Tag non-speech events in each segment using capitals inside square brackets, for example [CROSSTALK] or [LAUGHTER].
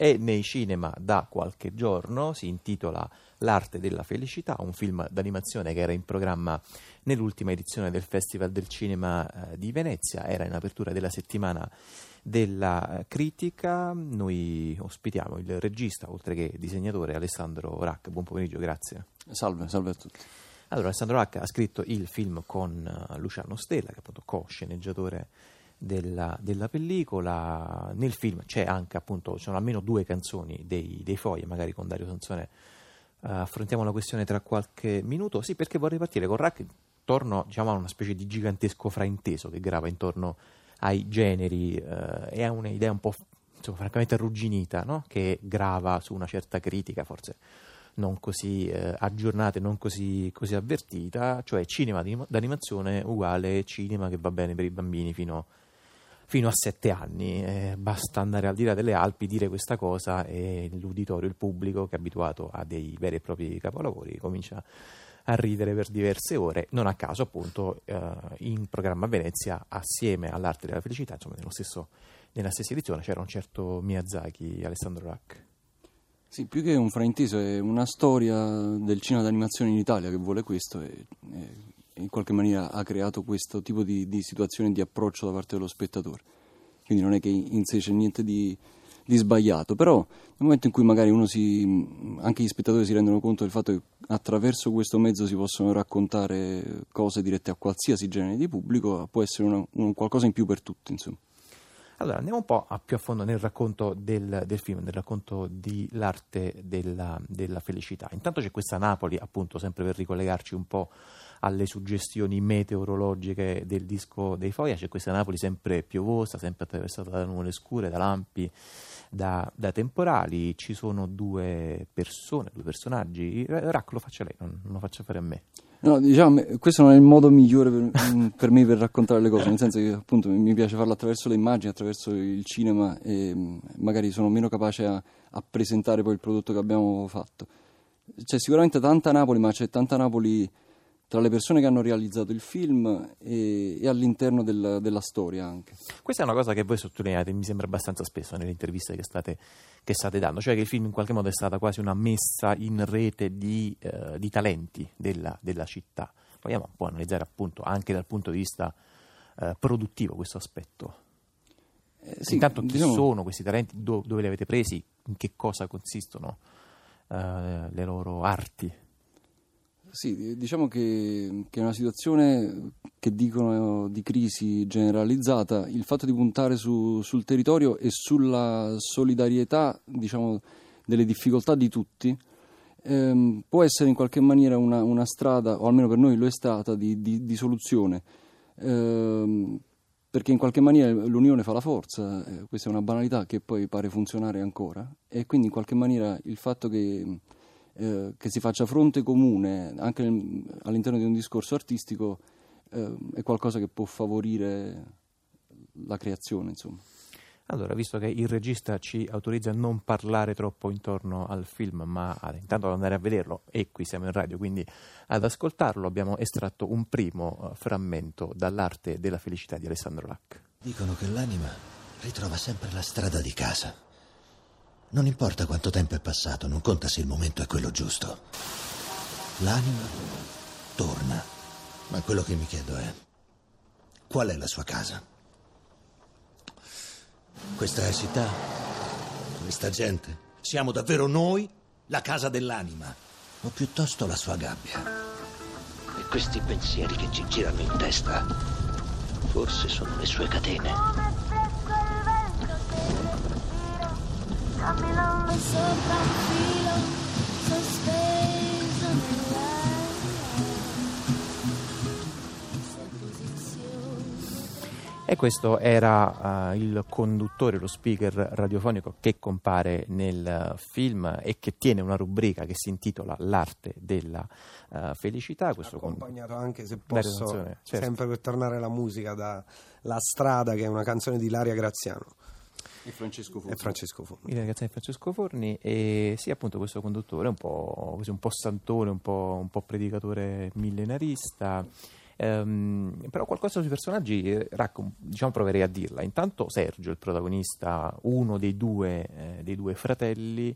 è nei cinema da qualche giorno, si intitola L'arte della felicità, un film d'animazione che era in programma nell'ultima edizione del Festival del Cinema eh, di Venezia, era in apertura della settimana della eh, critica. Noi ospitiamo il regista, oltre che disegnatore, Alessandro Rack. Buon pomeriggio, grazie. Salve, salve a tutti. Allora, Alessandro Rack ha scritto il film con uh, Luciano Stella, che è appunto co-sceneggiatore della, della, pellicola. Nel film c'è anche appunto, ci sono almeno due canzoni dei, dei Fogli, magari con Dario Sansone uh, affrontiamo la questione tra qualche minuto. Sì, perché vorrei partire con Rack intorno diciamo, a una specie di gigantesco frainteso che grava intorno ai generi uh, e ha un'idea un po' insomma, francamente arrugginita no? che grava su una certa critica, forse non così eh, aggiornata e non così, così, avvertita, cioè cinema d'animazione uguale cinema che va bene per i bambini fino a fino a sette anni. Eh, basta andare al di là delle Alpi, dire questa cosa e l'uditorio, il pubblico che è abituato a dei veri e propri capolavori comincia a ridere per diverse ore. Non a caso, appunto, eh, in programma Venezia, assieme all'arte della felicità, insomma, stesso, nella stessa edizione c'era un certo Miyazaki, Alessandro Rack. Sì, più che un frainteso è una storia del cinema d'animazione in Italia che vuole questo e, e in qualche maniera ha creato questo tipo di, di situazione di approccio da parte dello spettatore. Quindi non è che in sé c'è niente di, di sbagliato, però nel momento in cui magari uno si, anche gli spettatori si rendono conto del fatto che attraverso questo mezzo si possono raccontare cose dirette a qualsiasi genere di pubblico, può essere una, un qualcosa in più per tutti, insomma. Allora, andiamo un po' più a fondo nel racconto del, del film, nel racconto di l'arte della, della, felicità. Intanto c'è questa Napoli, appunto, sempre per ricollegarci un po' alle suggestioni meteorologiche del disco dei Foia, c'è questa Napoli sempre piovosa, sempre attraversata da nuvole scure, da lampi, da, da temporali. Ci sono due persone, due personaggi. Rack lo faccia lei, non, non lo faccia fare a me. No, diciamo, questo non è il modo migliore per, mm, per, me per raccontare le cose, nel senso che appunto mi piace farlo attraverso le immagini, attraverso il cinema e mm, magari sono meno capace a, a presentare poi il prodotto che abbiamo fatto. C'è sicuramente tanta Napoli, ma c'è tanta Napoli tra le persone che hanno realizzato il film e, e all'interno del, della storia anche. Questa è una cosa che voi sottolineate, mi sembra abbastanza spesso nelle interviste che state, che state dando, cioè che il film in qualche modo è stata quasi una messa in rete di, eh, di talenti della, della, città. Vogliamo un po' analizzare appunto anche dal punto di vista eh, produttivo questo aspetto. Eh, sì, Intanto chi diciamo... sono questi talenti, Do, dove li avete presi, in che cosa consistono eh, le loro arti? Sì, diciamo che, che, è una situazione che dicono di crisi generalizzata. Il fatto di puntare su, sul territorio e sulla solidarietà diciamo, delle difficoltà di tutti ehm, può essere in qualche maniera una, una, strada, o almeno per noi lo è stata, di, di, di soluzione. Ehm, perché in qualche maniera l'unione fa la forza, eh, questa è una banalità che poi pare funzionare ancora, e quindi in qualche maniera il fatto che eh, che si faccia fronte comune anche nel, all'interno di un discorso artistico eh, è qualcosa che può favorire la creazione, insomma. Allora, visto che il regista ci autorizza a non parlare troppo intorno al film, ma ad, intanto ad andare a vederlo, e qui siamo in radio, quindi ad ascoltarlo, abbiamo estratto un primo uh, frammento dall'arte della felicità di Alessandro Lac. Dicono che l'anima ritrova sempre la strada di casa. Non importa quanto tempo è passato, non conta se il momento è quello giusto. L'anima torna. Ma quello che mi chiedo è, qual è la sua casa? Questa città, questa gente, siamo davvero noi la casa dell'anima? O piuttosto la sua gabbia? E questi pensieri che ci girano in testa, forse sono le sue catene. Sopra un filo sospeso nell'aria. E questo era uh, il conduttore, lo speaker radiofonico che compare nel film e che tiene una rubrica che si intitola L'arte della uh, felicità. Questo Accompagnato con... anche, se posso, certo. sempre per tornare alla musica, da La strada, che è una canzone di Laria Graziano. E Francesco Forni. E Francesco Forni. Il ragazzino di Francesco Forni e sì, appunto questo conduttore un po', così, un po santone, un po', un po' predicatore millenarista Ehm, però qualcosa sui personaggi, eh, raccom- diciamo, proverei a dirla. Intanto Sergio, il protagonista, uno dei due, eh, dei due fratelli,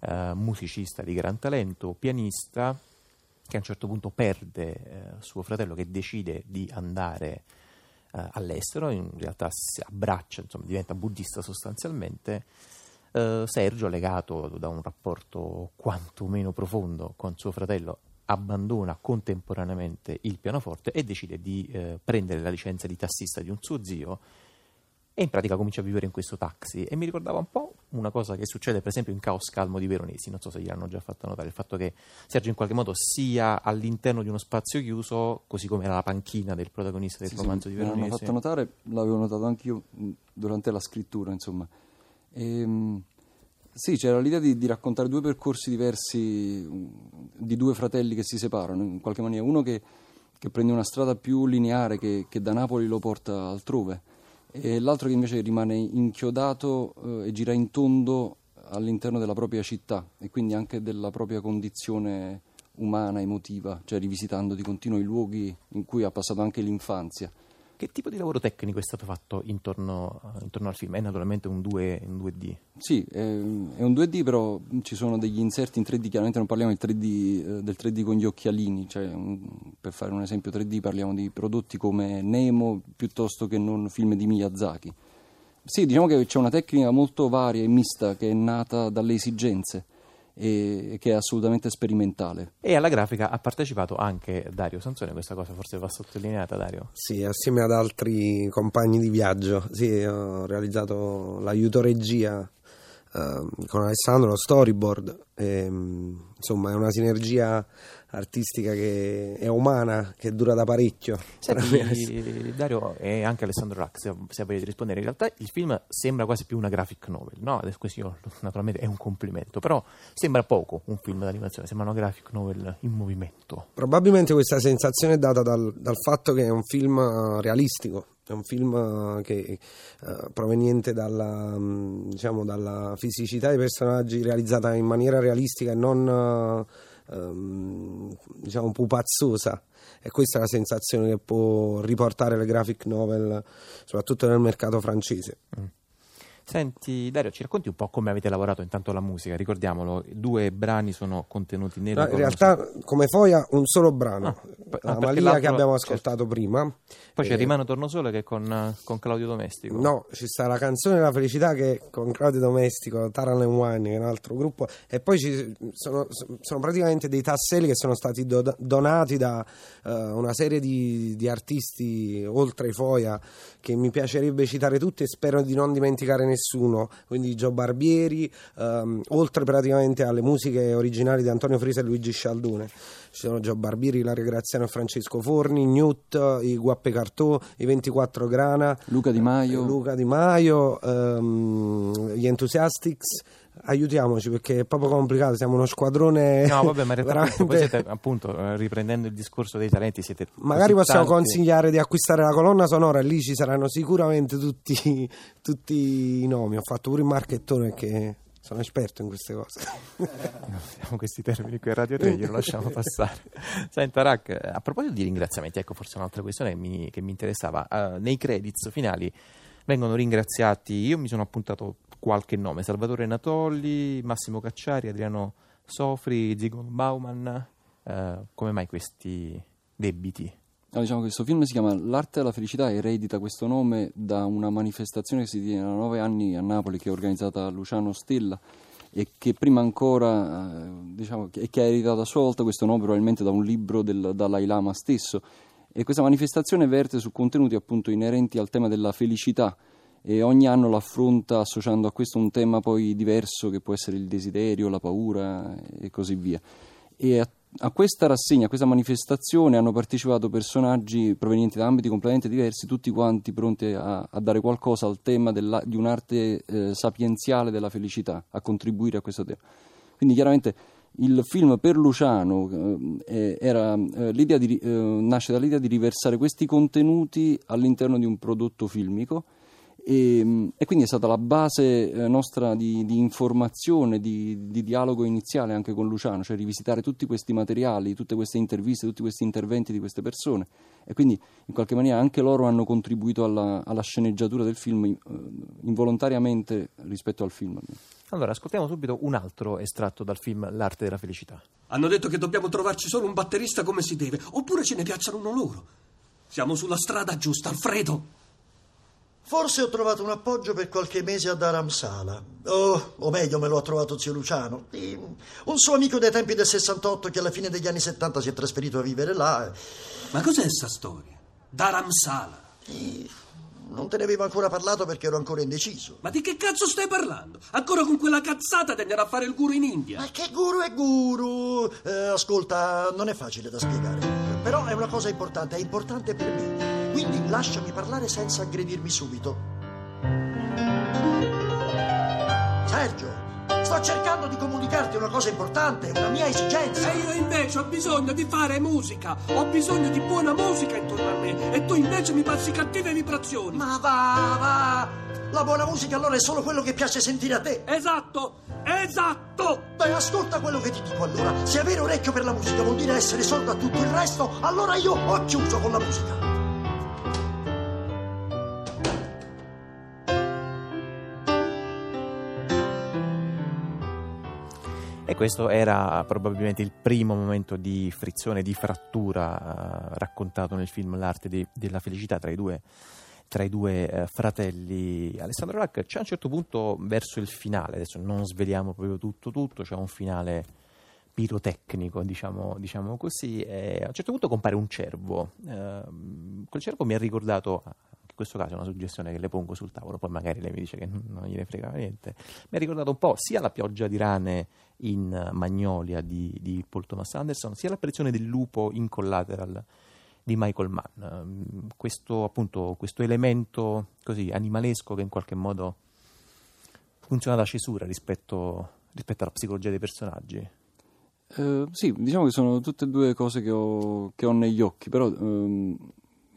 eh, musicista di gran talento, pianista, che a un certo punto perde eh, suo fratello che decide di andare eh, all'estero, in realtà si abbraccia, insomma, diventa buddista sostanzialmente. Uh, Sergio, legato da un rapporto quantomeno profondo con suo fratello, abbandona contemporaneamente il pianoforte e decide di uh, prendere la licenza di tassista di un suo zio e in pratica comincia a vivere in questo taxi e mi ricordava un po' una cosa che succede per esempio in Caos Calmo di Veronesi, non so se gliel'hanno già fatto notare, il fatto che Sergio in qualche modo sia all'interno di uno spazio chiuso, così come era la panchina del protagonista del sì, romanzo sì, di Veronesi. L'hanno fatto notare, l'avevo notato anch'io durante la scrittura, insomma. E, ehm, sì, c'era l'idea di, di, raccontare due percorsi diversi di due fratelli che si separano, in qualche maniera. Uno che, che prende una strada più lineare che, che da Napoli lo porta altrove e l'altro che invece rimane inchiodato eh, e gira in tondo all'interno della propria città e quindi anche della propria condizione umana, emotiva, cioè rivisitando di continuo i luoghi in cui ha passato anche l'infanzia. Che tipo di lavoro tecnico è stato fatto intorno, intorno al film? È naturalmente un, 2, un 2D? Sì, è, un 2D, però ci sono degli inserti in 3D. Chiaramente non parliamo 3D, eh, del 3D con gli occhialini, cioè, per fare un esempio 3D parliamo di prodotti come Nemo piuttosto che non film di Miyazaki. Sì, diciamo che c'è una tecnica molto varia e mista che è nata dalle esigenze e che è assolutamente sperimentale. E alla grafica ha partecipato anche Dario Sansone, questa cosa forse va sottolineata Dario? Sì, assieme ad altri compagni di viaggio, sì, ho realizzato l'aiuto regia eh, con Alessandro, lo storyboard, e, insomma è una sinergia artistica che è umana, che dura da parecchio. Senti, [LAUGHS] Dario e anche Alessandro Rack, se, se volete rispondere, in realtà il film sembra quasi più una graphic novel, no? Adesso questo naturalmente è un complimento, però sembra poco un film d'animazione, sembra una graphic novel in movimento. Probabilmente questa sensazione è data dal, dal fatto che è un film eh, realistico, è un film eh, che, uh, proveniente dalla, um, diciamo, dalla, fisicità dei personaggi realizzata in maniera realistica e non uh, um, diciamo pupazzosa e questa è la sensazione che può riportare le graphic novel soprattutto nel mercato francese mm. Senti Dario, ci racconti un po' come avete lavorato intanto la musica, ricordiamolo, due brani sono contenuti nel no, In realtà come Foia un solo brano, ah, la ah, Malia che abbiamo ascoltato certo. prima. Poi eh, c'è Rimano Tornosole che è con, con, Claudio Domestico. No, ci sta la canzone della felicità che è con Claudio Domestico, Taran and Wine che è un altro gruppo e poi ci sono, sono praticamente dei tasselli che sono stati do, donati da uh, una serie di, di artisti oltre i Foia che mi piacerebbe citare tutti e spero di non dimenticare nessuno nessuno, quindi Gio Barbieri, ehm, oltre praticamente alle musiche originali di Antonio Frisa e Luigi Scialdone. Ci sono Gio Barbieri, Ilario Graziano e Francesco Forni, Newt, i Guappe Cartò, i 24 Grana, Luca Di Maio, Luca Di Maio ehm, gli Enthusiastics aiutiamoci perché è proprio complicato, siamo uno squadrone. No, vabbè, ma in realtà veramente... voi siete appunto eh, riprendendo il discorso dei talenti, siete Magari possiamo tanti. consigliare di acquistare la colonna sonora, lì ci saranno sicuramente tutti, tutti i nomi. Ho fatto pure il marchettone che sono esperto in queste cose. Siamo questi termini qui a Radio 3, glielo lasciamo passare. Senta, Rack, a proposito di ringraziamenti, ecco forse un'altra questione che mi, che mi interessava. Uh, nei credits finali vengono ringraziati, io mi sono appuntato qualche nome, Salvatore Natoli, Massimo Cacciari, Adriano Sofri, Zygmunt Bauman, eh, come mai questi debiti? No, diciamo questo film si chiama L'arte della felicità eredita questo nome da una manifestazione che si tiene da nove anni a Napoli che è organizzata da Luciano Stella e che prima ancora, eh, diciamo, che ha ereditato a sua volta questo nome probabilmente da un libro del Dalai Lama stesso. E questa manifestazione verte su contenuti appunto inerenti al tema della felicità, e ogni anno lo affronta associando a questo un tema poi diverso che può essere il desiderio, la paura e così via. E a, a questa rassegna, a questa manifestazione hanno partecipato personaggi provenienti da ambiti completamente diversi, tutti quanti pronti a, a dare qualcosa al tema della, di un'arte eh, sapienziale della felicità, a contribuire a questo tema. Quindi chiaramente il film per Luciano eh, era, eh, di, eh, nasce dall'idea di riversare questi contenuti all'interno di un prodotto filmico E, e, quindi è stata la base eh, nostra di, di informazione, di, di, dialogo iniziale anche con Luciano, cioè rivisitare tutti questi materiali, tutte queste interviste, tutti questi interventi di queste persone e quindi in qualche maniera anche loro hanno contribuito alla, alla sceneggiatura del film eh, involontariamente rispetto al film. Allora, ascoltiamo subito un altro estratto dal film L'arte della felicità. Hanno detto che dobbiamo trovarci solo un batterista come si deve, oppure ce ne piacciono uno loro. Siamo sulla strada giusta, Alfredo. Forse ho trovato un appoggio per qualche mese a Dharamsala. Oh, o meglio, me lo ha trovato zio Luciano. Un suo amico dai tempi del 68 che alla fine degli anni 70 si è trasferito a vivere là. Ma cos'è sta storia? Dharamsala. E non te ne avevo ancora parlato perché ero ancora indeciso. Ma di che cazzo stai parlando? Ancora con quella cazzata di andare a fare il guru in India? Ma che guru è guru? Eh, ascolta, non è facile da spiegare. Però è una cosa importante, è importante per me. Quindi lasciami parlare senza aggredirmi subito. Sergio, cercando di comunicarti una cosa importante, una mia esigenza. E io invece ho bisogno di fare musica. Ho bisogno di buona musica intorno a me. E tu invece mi passi cattive vibrazioni. Ma va, va. La buona musica allora è solo quello che piace sentire a te. Esatto, esatto. Beh, ascolta quello che ti dico allora. Se avere orecchio per la musica vuol dire essere sordo a tutto il resto, allora io ho chiuso con la musica. Questo era probabilmente il primo momento di frizione, di frattura eh, raccontato nel film L'arte di, della felicità tra i due, tra i due eh, fratelli. Alessandro Rack c'è a un certo punto verso il finale, adesso non sveliamo proprio tutto, tutto, c'è un finale pirotecnico, diciamo, diciamo così, e a un certo punto compare un cervo. Eh, quel cervo mi ha ricordato in questo caso è una suggestione che le pongo sul tavolo, poi magari lei mi dice che non gliene frega niente. Mi ha ricordato un po' sia la pioggia di rane in Magnolia di, di Paul Thomas Anderson, sia l'apparizione del lupo in Collateral di Michael Mann. Questo, appunto, questo elemento così animalesco che in qualche modo funziona da cesura rispetto, rispetto alla psicologia dei personaggi. Uh, sì, diciamo che sono tutte e due cose che ho, che ho negli occhi, però um,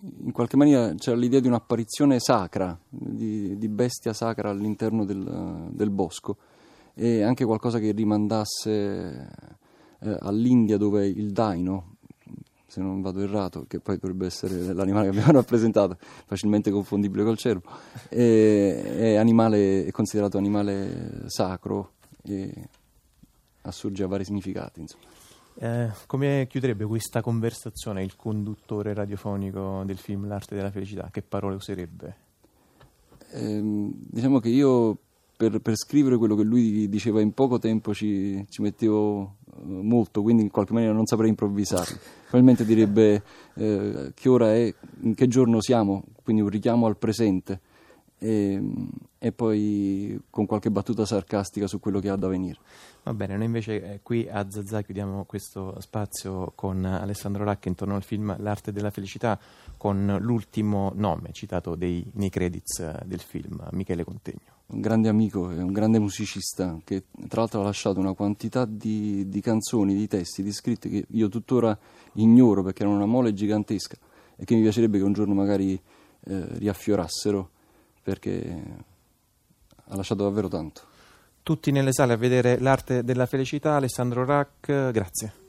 in qualche maniera c'era l'idea di un'apparizione sacra, di, di bestia sacra all'interno del, del, bosco e anche qualcosa che rimandasse eh, all'India dove il daino, se non vado errato, che poi dovrebbe essere l'animale che abbiamo [LAUGHS] rappresentato, facilmente confondibile col cervo, è, è, animale, è considerato animale sacro e assurge a vari significati. Insomma. Eh, come chiuderebbe questa conversazione il conduttore radiofonico del film L'arte della felicità? Che parole userebbe? Eh, diciamo che io per, per, scrivere quello che lui diceva in poco tempo ci, ci mettevo eh, molto, quindi in qualche maniera non saprei improvvisare. Probabilmente direbbe eh, che ora è, in che giorno siamo, quindi un richiamo al presente e, e, poi con qualche battuta sarcastica su quello che ha da venire. Va bene, noi invece eh, qui a Zazà chiudiamo questo spazio con Alessandro Racca intorno al film L'arte della felicità con l'ultimo nome citato dei, nei credits eh, del film, Michele Contegno. Un grande amico e un grande musicista che tra l'altro ha lasciato una quantità di, di canzoni, di testi, di scritti che io tuttora ignoro perché erano una mole gigantesca e che mi piacerebbe che un giorno magari eh, riaffiorassero perché ha lasciato davvero tanto. Tutti nelle sale a vedere l'arte della felicità, Alessandro Rack, grazie.